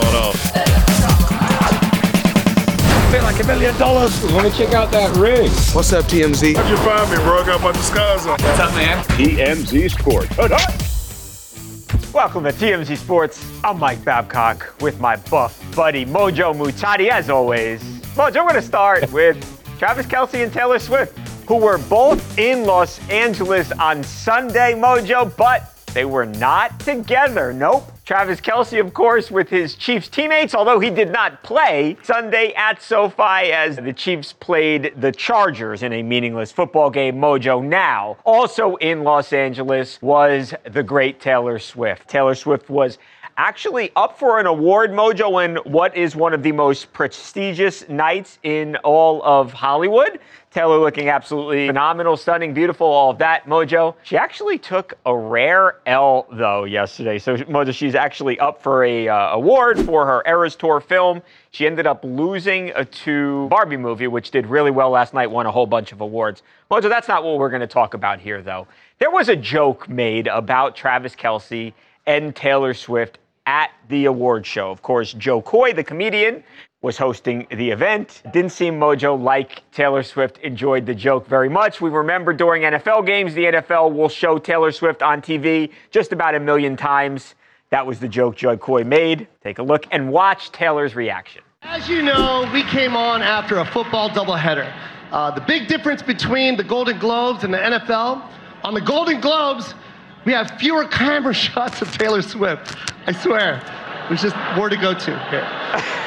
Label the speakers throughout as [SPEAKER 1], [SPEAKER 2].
[SPEAKER 1] going on.
[SPEAKER 2] Feel like a million dollars. Let me check out that ring.
[SPEAKER 3] What's up, TMZ?
[SPEAKER 1] How'd you find me, bro? I got my disguise on.
[SPEAKER 2] What's up, man?
[SPEAKER 4] TMZ Sports.
[SPEAKER 5] Welcome to TMZ Sports. I'm Mike Babcock with my buff buddy Mojo Muhtadi. As always, Mojo, we're going to start with Travis Kelce and Taylor Swift, who were both in Los Angeles on Sunday, Mojo, but they were not together. Nope. Travis Kelce, of course, with his Chiefs teammates, although he did not play Sunday at SoFi as the Chiefs played the Chargers in a meaningless football game. Mojo now, also in Los Angeles, was the great Taylor Swift. Taylor Swift was actually up for an award, Mojo, in what is one of the most prestigious nights in all of Hollywood. Taylor looking absolutely phenomenal, stunning, beautiful, all of that. Mojo, she actually took a rare L though yesterday. So Mojo, she's actually up for a uh, award for her Eras Tour film. She ended up losing uh, to Barbie movie, which did really well last night, won a whole bunch of awards. Mojo, that's not what we're going to talk about here though. There was a joke made about Travis Kelce and Taylor Swift at the award show. Of course, Jo Koy, the comedian, was hosting the event. Didn't seem Mojo like Taylor Swift enjoyed the joke very much. We remember during NFL games, the NFL will show Taylor Swift on TV just about a million times. That was the joke Jo Koy made. Take a look and watch Taylor's reaction.
[SPEAKER 6] As you know, we came on after a football doubleheader. Uh, the big difference between the Golden Globes and the NFL, on the Golden Globes, we have fewer camera shots of Taylor Swift. I swear. There's just more to go to here.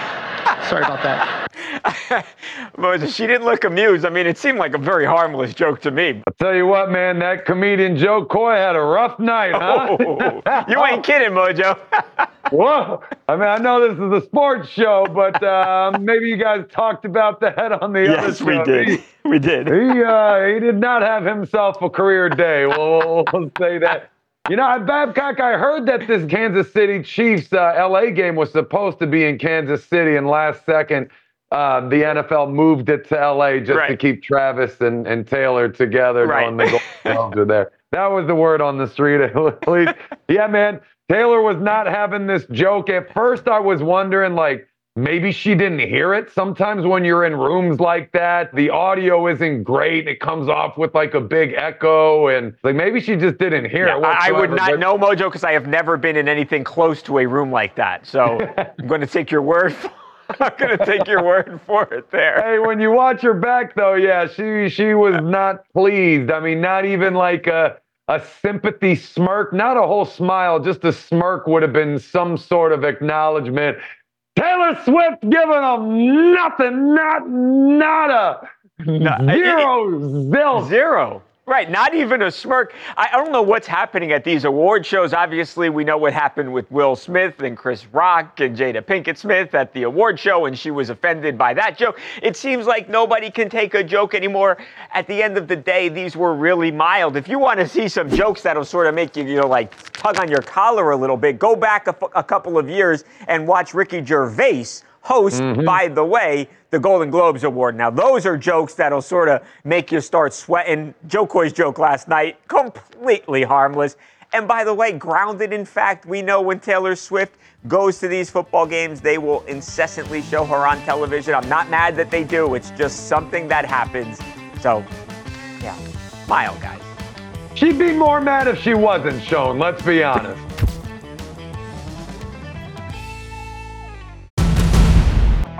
[SPEAKER 6] Sorry about that.
[SPEAKER 5] but she didn't look amused. I mean, it seemed like a very harmless joke to me.
[SPEAKER 7] I'll tell you what, man, that comedian Jo Koy had a rough night, huh?
[SPEAKER 5] Oh, you ain't kidding, Mojo.
[SPEAKER 7] Whoa. I mean, I know this is a sports show, but uh, maybe you guys talked about that on the other
[SPEAKER 5] yes, we did.
[SPEAKER 7] He,
[SPEAKER 5] we did.
[SPEAKER 7] He, uh, he did not have himself a career day. We'll, we'll say that. You know, Babcock, I heard that this Kansas City Chiefs uh, LA game was supposed to be in Kansas City, and last second, uh, the NFL moved it to LA just
[SPEAKER 5] Right.
[SPEAKER 7] to keep Travis and, and Taylor together,
[SPEAKER 5] Right.
[SPEAKER 7] knowing the Golden are there. That was the word on the street, at least. Yeah, man. Taylor was not having this joke. At first, I was wondering, like, maybe she didn't hear it. Sometimes when you're in rooms like that, the audio isn't great. It comes off with like a big echo, and like maybe she just didn't hear
[SPEAKER 5] Yeah,
[SPEAKER 7] it.
[SPEAKER 5] I, I would not
[SPEAKER 7] but-
[SPEAKER 5] know, Mojo, because I have never been in anything close to a room like that. So I'm going to take your word. For, I'm going to take your word for it there.
[SPEAKER 7] Hey, when you watch her back though, yeah, she she was not pleased. I mean, not even like a a sympathy smirk, not a whole smile, just a smirk would have been some sort of acknowledgement. Taylor Swift giving them nothing, not nada, zero, zilch.
[SPEAKER 5] Zero. Right, not even a smirk. I, don't know what's happening at these award shows. Obviously, we know what happened with Will Smith and Chris Rock and Jada Pinkett Smith at the award show, and she was offended by that joke. It seems like nobody can take a joke anymore. At the end of the day, these were really mild. If you want to see some jokes that'll sort of make you, you know, like tug on your collar a little bit, go back a, a couple of years and watch Ricky Gervais host, mm-hmm. by the way, the Golden Globes Award. Now, those are jokes that'll sort of make you start sweating. Jo Koy's joke last night, completely harmless. And by the way, grounded in fact, we know when Taylor Swift goes to these football games, they will incessantly show her on television. I'm not mad that they do, it's just something that happens. So, yeah, smile, guys.
[SPEAKER 7] She'd be more mad if she wasn't shown. Let's be honest.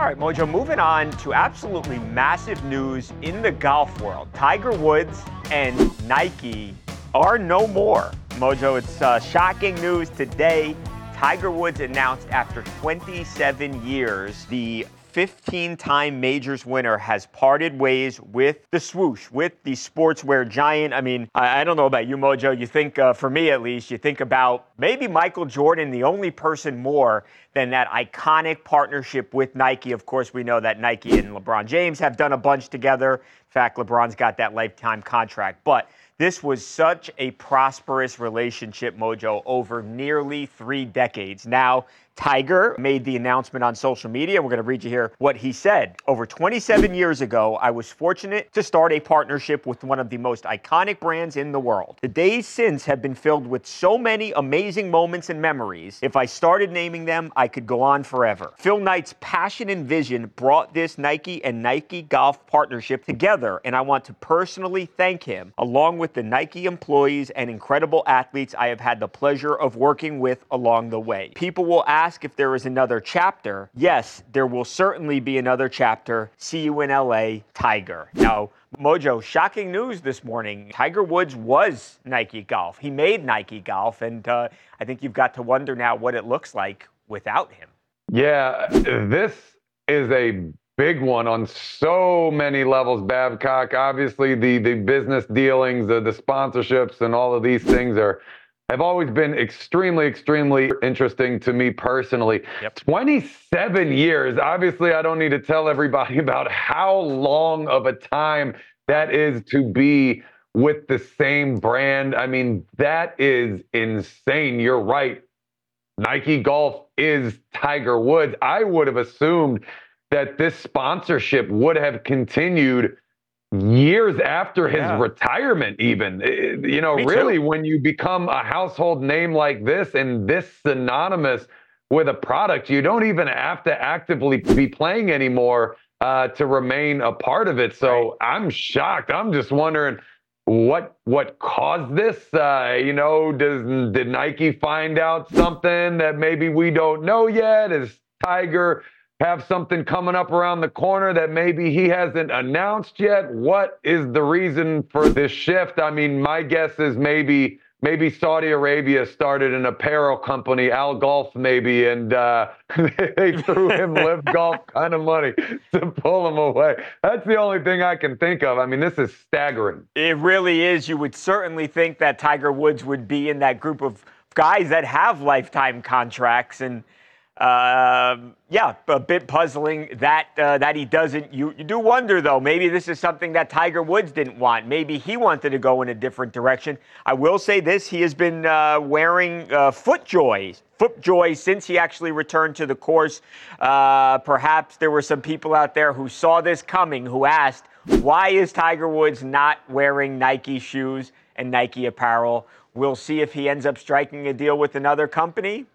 [SPEAKER 5] All right, Mojo, moving on to absolutely massive news in the golf world. Tiger Woods and Nike are no more. Mojo, it's uh, shocking news today. Tiger Woods announced after 27 years, the 15 time majors winner has parted ways with the swoosh, with the sportswear giant. I mean, I, I don't know about you, Mojo. You think, uh, for me at least, you think about maybe Michael Jordan, the only person more than that iconic partnership with Nike. Of course, we know that Nike and LeBron James have done a bunch together. In fact, LeBron's got that lifetime contract. But this was such a prosperous relationship, Mojo, over nearly three decades. Now, Tiger made the announcement on social media. We're going to read you here what he said. Over 27 years ago, I was fortunate to start a partnership with one of the most iconic brands in the world. The days since have been filled with so many amazing moments and memories. If I started naming them, I could go on forever. Phil Knight's passion and vision brought this Nike and Nike Golf partnership together, and I want to personally thank him, along with the Nike employees and incredible athletes I have had the pleasure of working with along the way. People will ask if there is another chapter. Yes, there will certainly be another chapter. See you in LA, Tiger. Now, Mojo, shocking news this morning. Tiger Woods was Nike Golf. He made Nike Golf, and uh, I think you've got to wonder now what it looks like without him.
[SPEAKER 7] Yeah, this is a big one on so many levels, Babcock. Obviously, the the business dealings, the, the sponsorships, and all of these things are have always been extremely, extremely interesting to me personally. Yep. 27 years. Obviously, I don't need to tell everybody about how long of a time that is to be with the same brand. I mean, that is insane. You're right. Nike Golf is Tiger Woods. I would have assumed that this sponsorship would have continued years after his yeah. retirement even you know Me really too. when you become a household name like this and this synonymous with a product you don't even have to actively be playing anymore uh, to remain a part of it so right. i'm shocked i'm just wondering what what caused this uh, you know does did nike find out something that maybe we don't know yet is tiger have something coming up around the corner that maybe he hasn't announced yet? What is the reason for this shift? I mean, my guess is maybe maybe Saudi Arabia started an apparel company, Al Golf maybe, and uh, they threw him LIV Golf kind of money to pull him away. That's the only thing I can think of. I mean, this is staggering.
[SPEAKER 5] It really is. You would certainly think that Tiger Woods would be in that group of guys that have lifetime contracts and – uh, yeah, a bit puzzling that uh, that he doesn't. You, you do wonder though. Maybe this is something that Tiger Woods didn't want. Maybe he wanted to go in a different direction. I will say this: he has been uh, wearing uh, FootJoy, FootJoy since he actually returned to the course. Uh, perhaps there were some people out there who saw this coming, who asked, "Why is Tiger Woods not wearing Nike shoes and Nike apparel?" We'll see if he ends up striking a deal with another company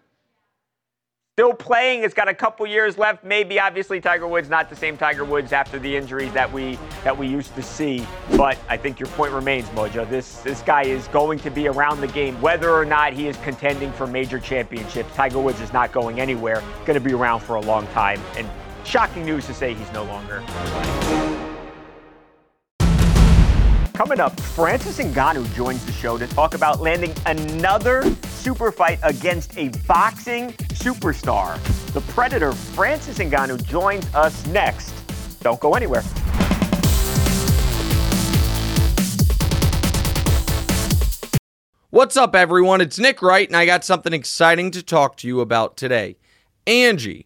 [SPEAKER 5] still playing. It's got a couple years left. Maybe obviously Tiger Woods not the same Tiger Woods after the injuries that we that we used to see. But I think your point remains, Mojo. This this guy is going to be around the game, whether or not he is contending for major championships. Tiger Woods is not going anywhere. Going to be around for a long time. And shocking news to say he's no longer. Coming up, Francis Ngannou joins the show to talk about landing another super fight against a boxing superstar. The Predator, Francis Ngannou, joins us next. Don't go anywhere.
[SPEAKER 3] What's up, everyone? It's Nick Wright, and I got something exciting to talk to you about today. Angi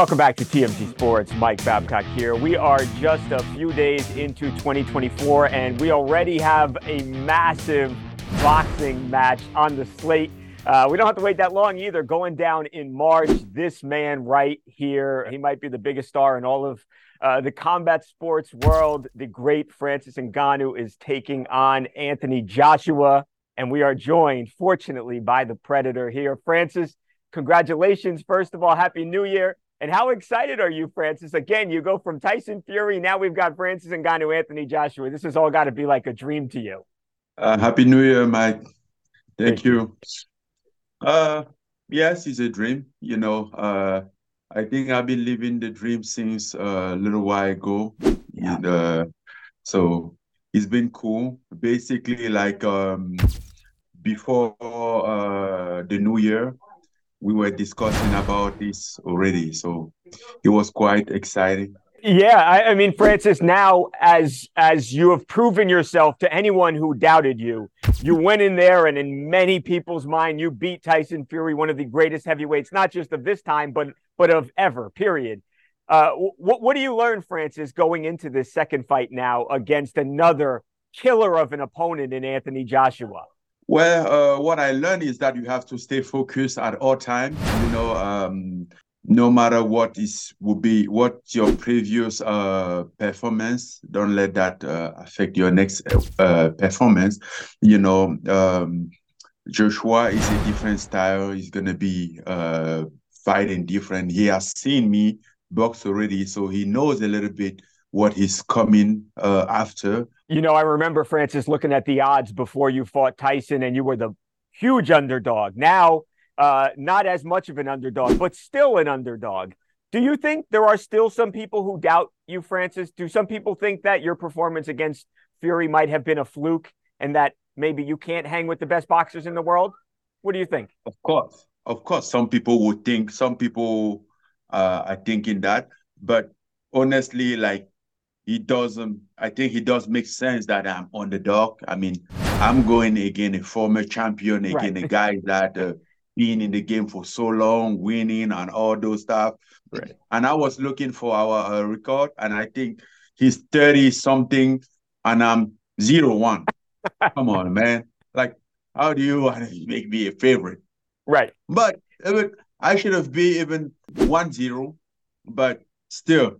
[SPEAKER 5] Welcome back to TMZ Sports. Mike Babcock here. We are just a few days into 2024, and we already have a massive boxing match on the slate. Uh, we don't have to wait that long either. Going down in March, this man right here, he might be the biggest star in all of uh, the combat sports world. The great Francis Ngannou is taking on Anthony Joshua, and we are joined, fortunately, by the Predator here. Francis, congratulations. First of all, Happy New Year. And how excited are you, Francis? Again, you go from Tyson Fury. Now we've got Francis and Ngannou, Anthony Joshua. This has all got to be like a dream to you.
[SPEAKER 4] Uh, Happy New Year, Mike. Thank, Thank you. you. Uh, yes, it's a dream. You know, uh, I think I've been living the dream since uh, a little while ago. Yeah. And, uh, so it's been cool. Basically, like um, before uh, the new year, we were discussing about this already. So it was quite exciting.
[SPEAKER 5] Yeah, I, I, mean, Francis. Now, as as you have proven yourself to anyone who doubted you, you went in there, and in many people's mind, you beat Tyson Fury, one of the greatest heavyweights, not just of this time, but but of ever. Period. Uh, what what do you learn, Francis, going into this second fight now against another killer of an opponent in Anthony Joshua?
[SPEAKER 4] Well, uh, what I learned is that you have to stay focused at all times. You know, um, no matter what is will be what your previous uh, performance, don't let that uh, affect your next uh, performance. You know, um, Joshua is a different style. He's gonna be uh, fighting different. He has seen me box already, so he knows a little bit what he's coming uh, after.
[SPEAKER 5] You know, I remember Francis looking at the odds before you fought Tyson, and you were the huge underdog. Now, uh, not as much of an underdog, but still an underdog. Do you think there are still some people who doubt you, Francis? Do some people think that your performance against Fury might have been a fluke and that maybe you can't hang with the best boxers in the world? What do you think?
[SPEAKER 4] Of course. Of course, some people would think, some people uh, are thinking that. But honestly, like he doesn't I think he does make sense that I'm underdog. I mean, I'm going again a former champion, again right. a guy that uh, been in the game for so long, winning and all those stuff. Right. And I was looking for our uh, record, and I think he's 30 something, and I'm zero one. Come on, man. Like, how do you want to make me a favorite?
[SPEAKER 5] Right.
[SPEAKER 4] But even, I should have been even one zero, but still,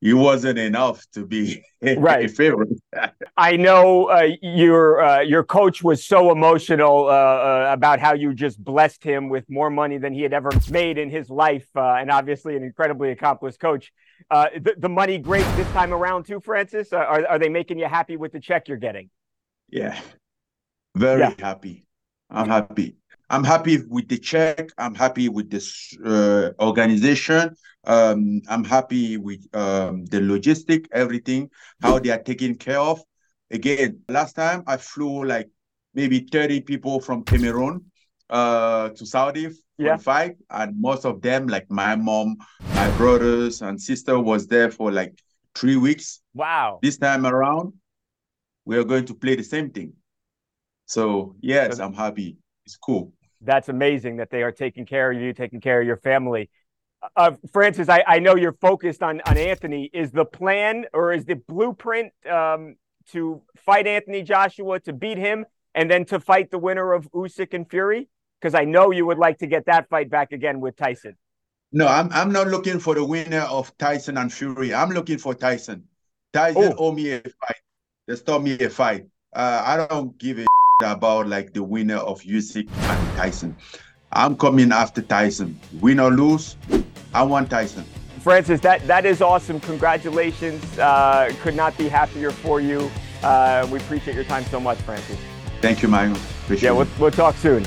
[SPEAKER 4] you wasn't enough to be right. a favorite.
[SPEAKER 5] I know uh, your uh, your coach was so emotional uh, uh, about how you just blessed him with more money than he had ever made in his life, uh, and obviously an incredibly accomplished coach. Uh, the, the, money great this time around too, Francis. Are are they making you happy with the check you're getting?
[SPEAKER 4] Yeah, very yeah. happy. I'm happy. I'm happy with the check. I'm happy with this uh, organization. Um, I'm happy with um, the logistic, everything, how they are taken care of. Again, last time I flew like maybe 30 people from Cameroon uh, to Saudi for yeah. fight, and most of them, like my mom, my brothers and sister, was there for like three weeks.
[SPEAKER 5] Wow!
[SPEAKER 4] This time around, we are going to play the same thing. So yes, I'm happy. It's cool
[SPEAKER 5] that's amazing that they are taking care of you, taking care of your family. Uh, Francis, I, I know you're focused on, on Anthony. Is the plan or is the blueprint um, to fight Anthony Joshua, to beat him, and then to fight the winner of Usyk and Fury? Because I know you would like to get that fight back again with Tyson.
[SPEAKER 4] No, I'm I'm not looking for the winner of Tyson and Fury. I'm looking for Tyson. Tyson oh. owe me a fight. They stop me a fight. Uh, I don't give a about like the winner of Usyk and Tyson. I'm coming after Tyson. Win or lose, I want Tyson.
[SPEAKER 5] Francis, that, that is awesome. Congratulations. Uh, could not be happier for you. Uh, we appreciate your time so much, Francis.
[SPEAKER 4] Thank you, Michael.
[SPEAKER 5] Appreciate yeah, we'll, we'll talk soon.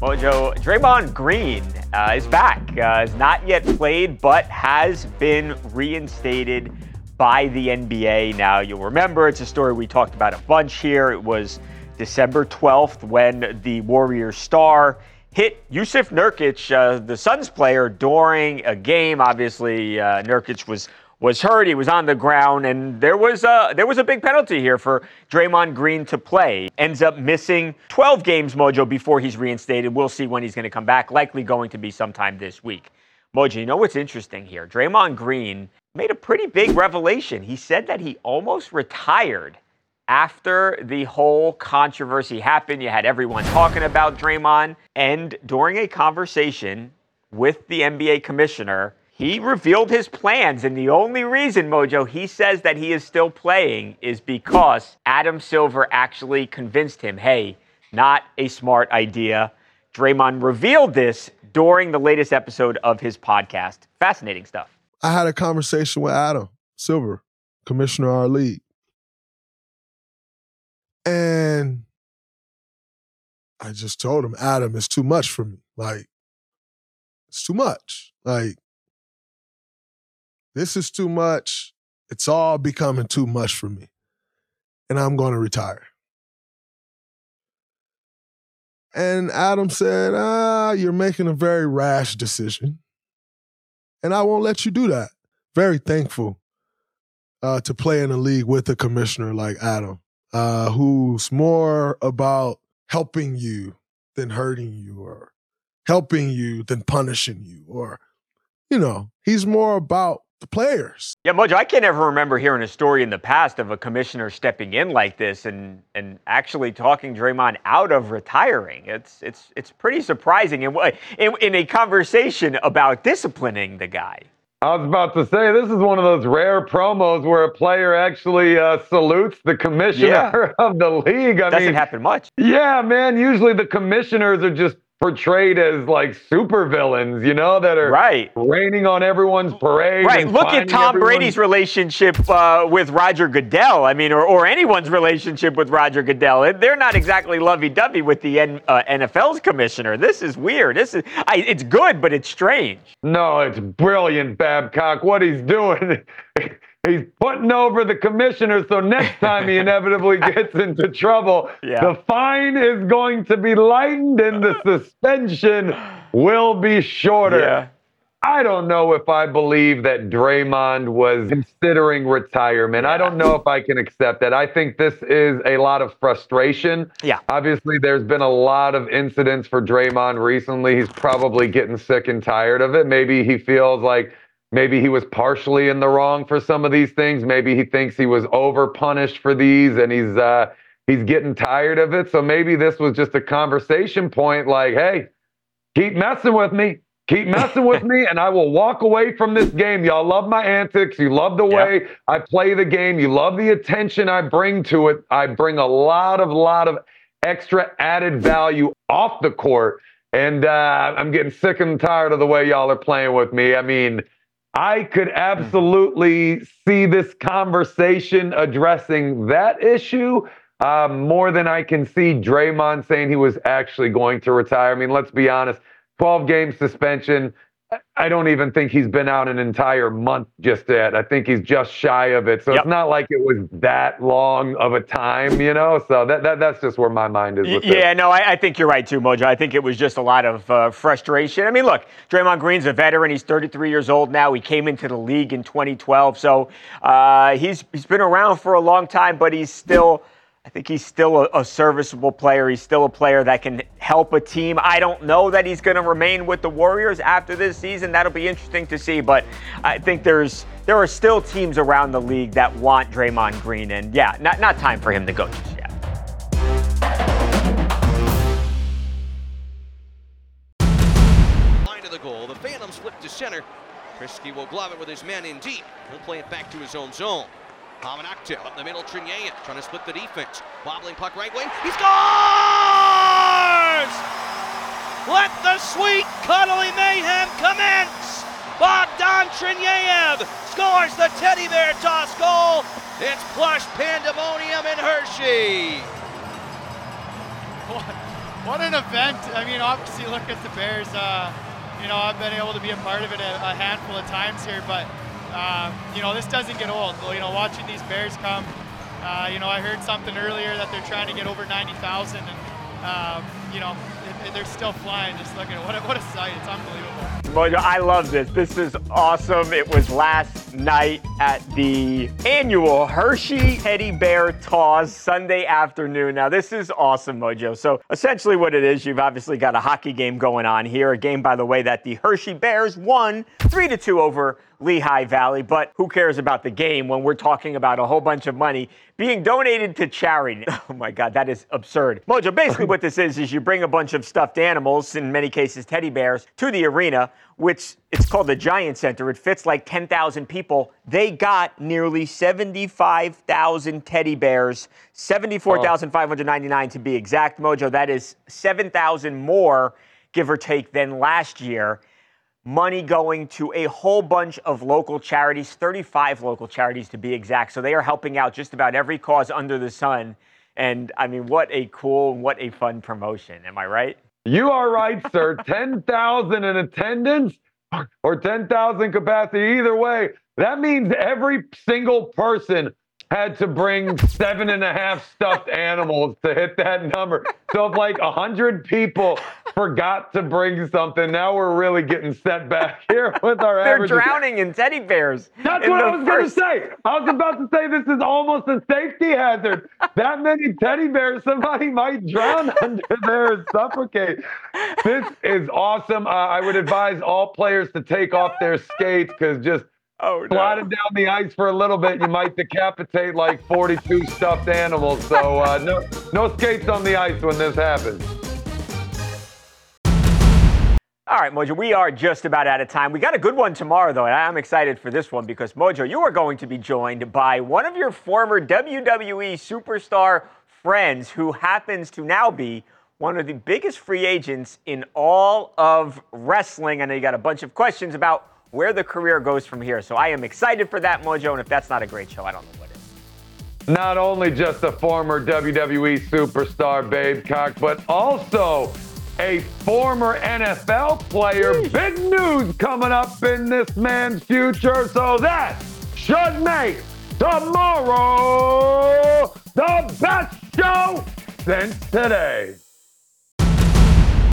[SPEAKER 5] Well, Joe, Draymond Green uh, is back. Uh, has not yet played, but has been reinstated by the NBA. Now, you'll remember it's a story we talked about a bunch here. It was December 12th when the Warriors star hit Jusuf Nurkic, uh, the Suns player, during a game. Obviously, uh, Nurkic was was hurt. He was on the ground, and there was a there was a big penalty here for Draymond Green to play. Ends up missing 12 games, Mojo, before he's reinstated. We'll see when he's going to come back. Likely going to be sometime this week. Mojo, you know what's interesting here? Draymond Green made a pretty big revelation. He said that he almost retired after the whole controversy happened. You had everyone talking about Draymond, and during a conversation with the NBA commissioner, he revealed his plans. And the only reason, Mojo, he says that he is still playing is because Adam Silver actually convinced him hey, not a smart idea. Draymond revealed this during the latest episode of his podcast. Fascinating stuff.
[SPEAKER 1] I had a conversation with Adam Silver, commissioner of our league. And I just told him, Adam, it's too much for me. Like, it's too much. Like, this is too much. It's all becoming too much for me. And I'm going to retire. And Adam said, Ah, you're making a very rash decision. And I won't let you do that. Very thankful uh, to play in a league with a commissioner like Adam, uh, who's more about helping you than hurting you or helping you than punishing you or, you know, he's more about the players.
[SPEAKER 5] Yeah, Mojo, I can't ever remember hearing a story in the past of a commissioner stepping in like this and and actually talking Draymond out of retiring. It's it's it's pretty surprising in in, in a conversation about disciplining the guy.
[SPEAKER 7] I was about to say this is one of those rare promos where a player actually uh, salutes the commissioner yeah. of the league. I mean it
[SPEAKER 5] Doesn't
[SPEAKER 7] mean,
[SPEAKER 5] happen much.
[SPEAKER 7] Yeah, man. Usually the commissioners are just portrayed as like supervillains, you know, that are
[SPEAKER 5] right
[SPEAKER 7] raining on everyone's parade.
[SPEAKER 5] Right. Look at Tom everyone... Brady's relationship uh, with Roger Goodell. I mean, or, or anyone's relationship with Roger Goodell. They're not exactly lovey-dovey with the N- uh, NFL's commissioner. This is weird. This is I, it's good, but it's strange.
[SPEAKER 7] No, it's brilliant, Babcock. What he's doing. He's putting over the commissioner, so next time he inevitably gets into trouble, yeah. the fine is going to be lightened and the suspension will be shorter.
[SPEAKER 5] Yeah.
[SPEAKER 7] I don't know if I believe that Draymond was considering retirement. I don't know if I can accept that. I think this is a lot of frustration.
[SPEAKER 5] Yeah.
[SPEAKER 7] Obviously, there's been a lot of incidents for Draymond recently. He's probably getting sick and tired of it. Maybe he feels like Maybe he was partially in the wrong for some of these things. Maybe he thinks he was over punished for these and he's uh, he's getting tired of it. So maybe this was just a conversation point like, hey, keep messing with me. Keep messing with me, and I will walk away from this game. Y'all love my antics. You love the way yep. I play the game. You love the attention I bring to it. I bring a lot of, lot of extra added value off the court. And uh, I'm getting sick and tired of the way y'all are playing with me. I mean, I could absolutely see this conversation addressing that issue uh, more than I can see Draymond saying he was actually going to retire. I mean, let's be honest 12 game suspension. I don't even think he's been out an entire month just yet. I think he's just shy of it. So yep. it's not like it was that long of a time, you know? So that, that that's just where my mind is with that.
[SPEAKER 5] Yeah, no, I, I, think you're right too, Mojo. I think it was just a lot of uh, frustration. I mean, look, Draymond Green's a veteran. He's 33 years old now. He came into the league in 2012. So uh, he's, he's been around for a long time, but he's still – I think he's still a, a, serviceable player. He's still a player that can help a team. I don't know that he's going to remain with the Warriors after this season. That'll be interesting to see. But I think there's there are still teams around the league that want Draymond Green, and yeah, not not time for him to go just yet.
[SPEAKER 8] Line of the goal. The Phantoms flip to center. Kriske will glove it with his man in deep. He'll play it back to his own zone. Hamanaktil up the middle, Trinyeya trying to split the defense. Wobbling puck right wing. He scores! Let the sweet, cuddly mayhem commence! Bogdan Trineyev scores the teddy bear toss goal. It's plush pandemonium in Hershey.
[SPEAKER 9] What, what an event. I mean, obviously, look at the Bears. Uh, you know, I've been able to be a part of it a, a handful of times here, but uh, you know, this doesn't get old. You know, watching these Bears come, uh, you know, I heard something earlier that they're trying to get over 90,000, and um, you know, it, it, they're still flying. Just looking at what a, what a sight. It's unbelievable.
[SPEAKER 5] Mojo, I love this. This is awesome. It was last night at the annual Hershey Teddy Bear Toss Sunday afternoon. Now, this is awesome, Mojo. So, essentially, what it is, you've obviously got a hockey game going on here. A game, by the way, that the Hershey Bears won 3 to 2 over Lehigh Valley. But who cares about the game when we're talking about a whole bunch of money being donated to charity? Oh my God, that is absurd. Mojo, basically what this is is you bring a bunch of stuffed animals, in many cases teddy bears, to the arena, which it's called the Giant Center. It fits like 10,000 people. They got nearly 75,000 teddy bears, 74,599 to be exact, Mojo. That is 7,000 more, give or take, than last year money going to a whole bunch of local charities, 35 local charities to be exact. So they are helping out just about every cause under the sun. And I mean, what a cool, what a fun promotion. Am I right?
[SPEAKER 7] You are right, sir. 10,000 in attendance or 10,000 capacity. Either way, that means every single person had to bring seven and a half stuffed animals to hit that number. So if like a hundred people forgot to bring something, now we're really getting set back here with our
[SPEAKER 5] They're
[SPEAKER 7] average.
[SPEAKER 5] drowning in teddy bears.
[SPEAKER 7] That's what I was going to say. I was about to say this is almost a safety hazard. That many teddy bears, somebody might drown under there and suffocate. This is awesome. Uh, I would advise all players to take off their skates because just
[SPEAKER 5] Oh, no.
[SPEAKER 7] sliding down the ice for a little bit, you might decapitate like 42 stuffed animals. So uh, no, no skates on the ice when this happens.
[SPEAKER 5] All right, Mojo, we are just about out of time. We got a good one tomorrow, though, and I'm excited for this one because, Mojo, you are going to be joined by one of your former WWE superstar friends who happens to now be one of the biggest free agents in all of wrestling. I know you got a bunch of questions about where the career goes from here. So I am excited for that, Mojo, and if that's not a great show, I don't know what is.
[SPEAKER 7] Not only just a former WWE superstar, Babe Cock, but also a former NFL player. Big news coming up in this man's future. So that should make tomorrow the best show since today.